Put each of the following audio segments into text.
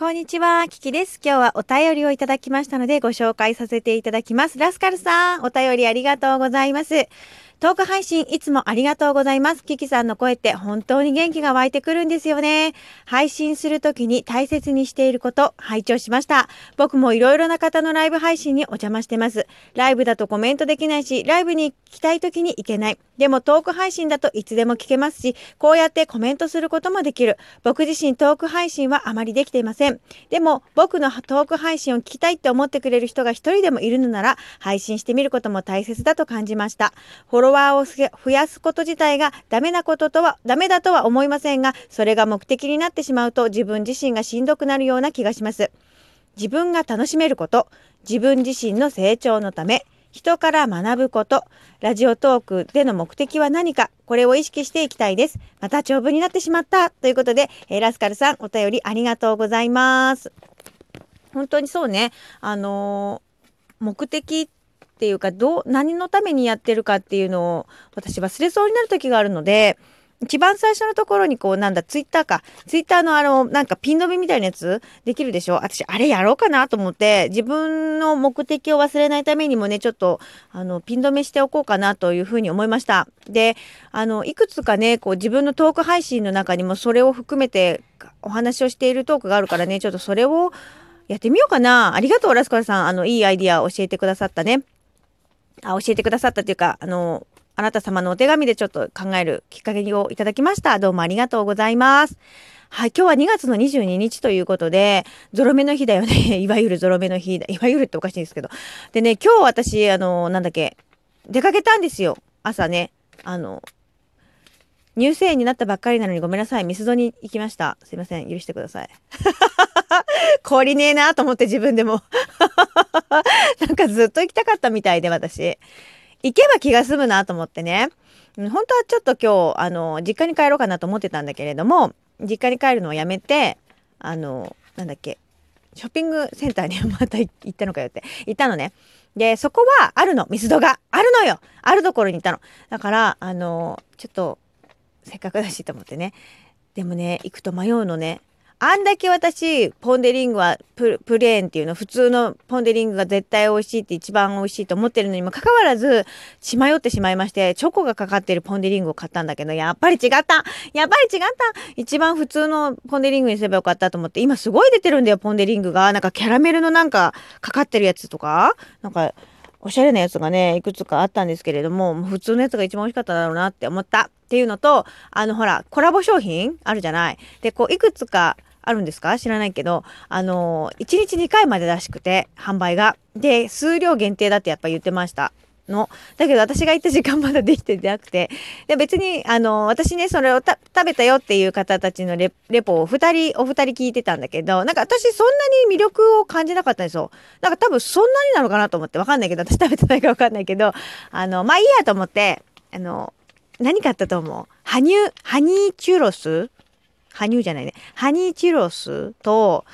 こんにちは、キキです。今日はお便りをいただきましたのでご紹介させていただきます。ラスカルさん、お便りありがとうございます。トーク配信いつもありがとうございます。キキさんの声って本当に元気が湧いてくるんですよね。配信するときに大切にしていること、拝聴しました。僕もいろいろな方のライブ配信にお邪魔してます。ライブだとコメントできないし、ライブに来たいときに行けない。でもトーク配信だといつでも聞けますし、こうやってコメントすることもできる。僕自身トーク配信はあまりできていません。でも僕のトーク配信を聞きたいって思ってくれる人が一人でもいるのなら、配信してみることも大切だと感じました。フォロワーを増やすこと自体がダメなこととは、ダメだとは思いませんが、それが目的になってしまうと自分自身がしんどくなるような気がします。自分が楽しめること、自分自身の成長のため、人から学ぶこと、ラジオトークでの目的は何か、これを意識していきたいです。また長文になってしまったということで、えーラスカルさんお便りありがとうございます。本当にそうね、あのー目的ってていうか、どう、何のためにやってるかっていうのを私忘れそうになる時があるので、一番最初のところにこうなんだ、ツイッターか。ツイッターのあの、なんかピン止めみたいなやつできるでしょ？私、あれやろうかなと思って、自分の目的を忘れないためにもね、ちょっと、あの、ピン止めしておこうかなというふうに思いました。で、あの、いくつかね、こう自分のトーク配信の中にもそれを含めてお話をしているトークがあるからね、ちょっとそれをやってみようかな。ありがとう、ラスカルさん。あの、いいアイディア教えてくださったね。あ、教えてくださったというか、あの、あなた様のお手紙でちょっと考えるきっかけをいただきました。どうもありがとうございます。はい、今日は2月の22日ということで、ゾロ目の日だよね。いわゆるゾロ目の日だ。いわゆるっておかしいんですけど。でね、今日私、あの、なんだっけ、出かけたんですよ。朝ね。あの、入生になったばっかりなのにごめんなさい。ミスドに行きました。すいません。許してください。氷ねえなと思って自分でも。なんかずっと行きたかったみたいで私。行けば気が済むなと思ってね。本当はちょっと今日、あの、実家に帰ろうかなと思ってたんだけれども、実家に帰るのをやめて、あの、なんだっけ、ショッピングセンターに また行ったのかよって、行ったのね。で、そこはあるの、ミスドが。あるのよあるところに行ったの。だから、あの、ちょっと、せっかくだしと思ってね。でもね、行くと迷うのね。あんだけ私、ポンデリングはプレーンっていうの、普通のポンデリングが絶対美味しいって一番美味しいと思ってるのにもかかわらず、血迷ってしまいまして、チョコがかかってるポンデリングを買ったんだけど、やっぱり違ったやっぱり違った一番普通のポンデリングにすればよかったと思って、今すごい出てるんだよ、ポンデリングが。なんかキャラメルのなんかかかってるやつとか、なんか、おしゃれなやつがね、いくつかあったんですけれども、普通のやつが一番美味しかっただろうなって思ったっていうのと、あのほら、コラボ商品あるじゃない？で、こう、いくつかあるんですか？知らないけど、あの1日2回までらしくて、販売が。で、数量限定だってやっぱ言ってました。の。だけど私が行った時間まだできてなくて。で、別に、あの、私ね、それを食べたよっていう方たちのレポを二人、お二人聞いてたんだけど、なんか私そんなに魅力を感じなかったんですよ。なんか多分そんなになのかなと思ってわかんないけど、私食べてないかわかんないけど、あの、まあいいやと思って、あの、何買ったと思う？ハニュ、ハニーチュロス？羽生じゃないね。ハニーチュロスと、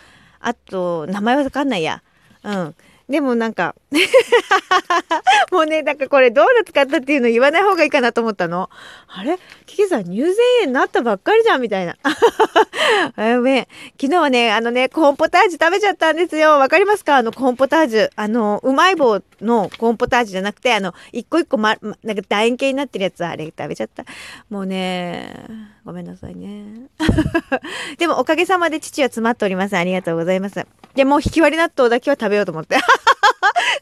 あと、名前わかんないや。うん。でもなんか、もうね、なんかこれどう使ったっていうの言わない方がいいかなと思ったの。あれ？キキさん入善園になったばっかりじゃんみたいな。あごめん。昨日はね、あのね、コーンポタージュ食べちゃったんですよ。わかりますか？あのコーンポタージュ。あの、うまい棒のコーンポタージュじゃなくて、あの、一個一個ま、まなんか楕円形になってるやつ、あれ食べちゃった。もうね、ごめんなさいね。でもおかげさまで父は詰まっております。ありがとうございます。でもう引き割り納豆だけは食べようと思って。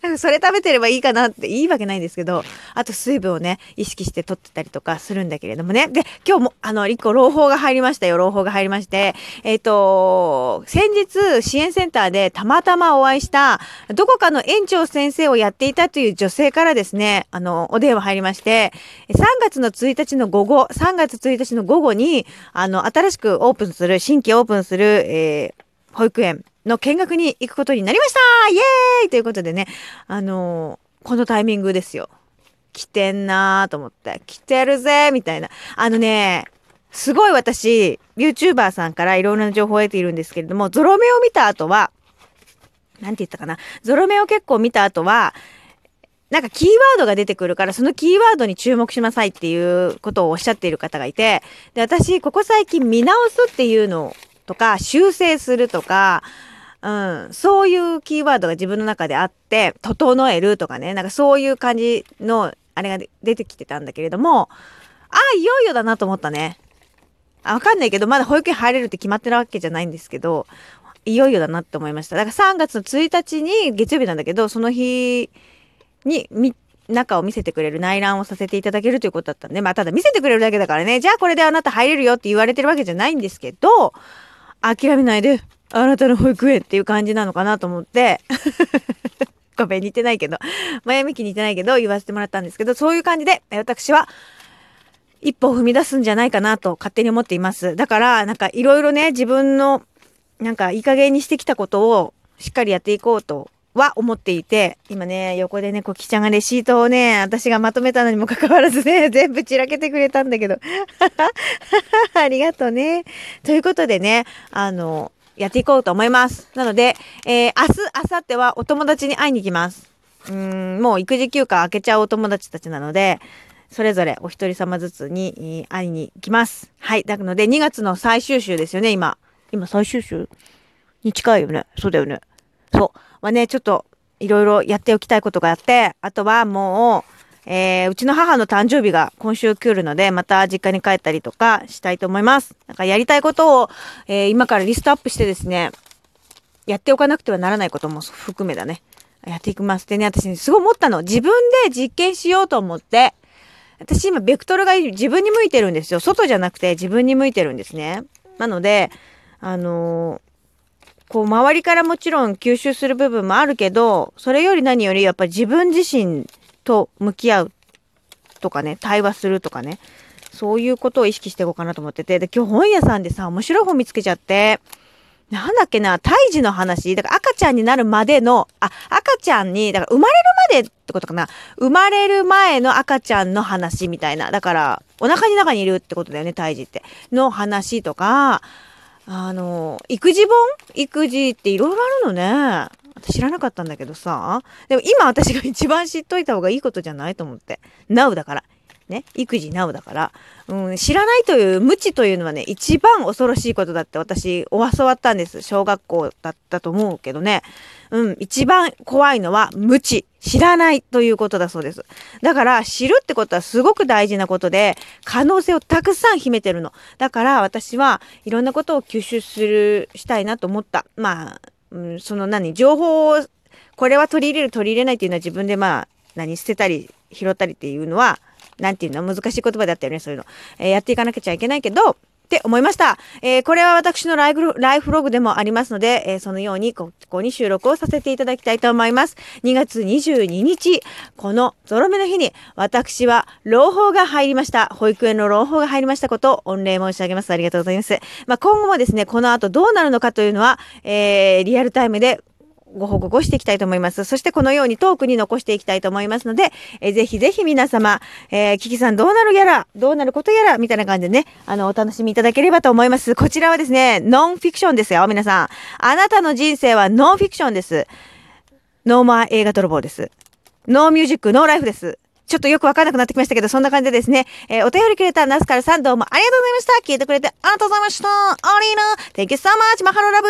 それ食べてればいいかなっていいわけないんですけど、あと水分をね、意識して取ってたりとかするんだけれどもね。で、今日も、あの、一個朗報が入りましたよ。朗報が入りまして。えっ、と、先日、支援センターでたまたまお会いした、どこかの園長先生をやっていたという女性からですね、あの、お電話入りまして、3月の1日の午後、3月1日の午後に、あの、新しくオープンする、新規オープンする、えー保育園の見学に行くことになりました。イエーイ！ということでね、あのーこのタイミングですよ。来てんなーと思って、来てるぜみたいな。あのね、すごい私、YouTuber さんからいろいろな情報を得ているんですけれども、ゾロ目を見た後は、なんて言ったかな、ゾロ目を結構見た後は、なんかキーワードが出てくるから、そのキーワードに注目しなさいっていうことをおっしゃっている方がいて、で、私、ここ最近見直すっていうのとか、修正するとか、うん、そういうキーワードが自分の中であって、整えるとかね、なんかそういう感じの、あれが出てきてたんだけれども、ああ、いよいよだなと思ったね。あ、わかんないけど、まだ保育園入れるって決まってるわけじゃないんですけど、いよいよだなって思いました。だから3月の1日に月曜日なんだけど、その日に、み、中を見せてくれる内覧をさせていただけるということだったんで、まあただ見せてくれるだけだからね、じゃあこれであなた入れるよって言われてるわけじゃないんですけど、諦めないで、あなたの保育園っていう感じなのかなと思って、ごめん、似てないけど、前向きに似てないけど、言わせてもらったんですけど、そういう感じで、私は、一歩踏み出すんじゃないかなと勝手に思っています。だから、なんかいろいろね、自分の、なんかいい加減にしてきたことをしっかりやっていこうとは思っていて、今ね、横でね、こきちゃんがレシートをね、私がまとめたのにもかかわらずね、全部散らけてくれたんだけど。ありがとうね。ということでね、あの、やっていこうと思います。なので、えー、明日、明後日はお友達に会いに行きます。うん、もう育児休暇明けちゃうお友達たちなので、それぞれお一人様ずつに会いに行きます。はい。なので、2月の最終週ですよね、今。今最終週に近いよね。そうだよね。そう。まあね、ちょっと、いろいろやっておきたいことがあって、あとはもう、えー、うちの母の誕生日が今週来るので、また実家に帰ったりとかしたいと思います。なんかやりたいことを、えー、今からリストアップしてですね、やっておかなくてはならないことも含めだね。やっていきます。でね、私、ね、すごい思ったの。自分で実験しようと思って、私今、ベクトルが自分に向いてるんですよ。外じゃなくて自分に向いてるんですね。なので、あのー、こう、周りからもちろん吸収する部分もあるけど、それより何よりやっぱり自分自身と向き合うとかね、対話するとかね、そういうことを意識していこうかなと思ってて、で、今日本屋さんでさ、面白い本見つけちゃって、なんだっけな、胎児の話、だから赤ちゃんになるまでの、あ、赤ちゃんに、だから生まれるまでってことかな、生まれる前の赤ちゃんの話みたいな、だから、お腹に中にいるってことだよね、胎児って。の話とか、あの、育児本？育児っていろいろあるのね。知らなかったんだけどさ。でも今私が一番知っといた方がいいことじゃないと思って。Now だから。ね。育児 Now だから。うん、知らないという無知というのはね、一番恐ろしいことだって私、お教わったんです。小学校だったと思うけどね。うん、一番怖いのは無知。知らないということだそうです。だから知るってことはすごく大事なことで、可能性をたくさん秘めてるの。だから私はいろんなことを吸収する、したいなと思った。まあ、うん、その何、情報を、これは取り入れる取り入れないっていうのは自分でまあ、何、捨てたり拾ったりっていうのは、何て言うの難しい言葉だったよね、そういうの。えー、やっていかなきゃいけないけど、って思いました。えー、これは私のライフライフログでもありますので、えー、そのようにここに収録をさせていただきたいと思います。2月22日、このゾロ目の日に私は朗報が入りました。保育園の朗報が入りましたことを御礼申し上げます。ありがとうございます。まあ、今後もですね、この後どうなるのかというのは、えー、リアルタイムでご報告をしていきたいと思います。そしてこのようにトークに残していきたいと思いますので、えー、ぜひぜひ皆様、えー、キキさんどうなるやら、どうなることやら、みたいな感じでね、あの、お楽しみいただければと思います。こちらはですね、ノンフィクションですよ、皆さん。あなたの人生はノンフィクションです。 No more 映画泥棒です。 No music, no life です。ちょっとよくわかんなくなってきましたけど、そんな感じでですね、えー、お便りくれたナスカルさんどうもありがとうございました。聞いてくれてありがとうございました。アリーナ Thank you so much! マハロラブ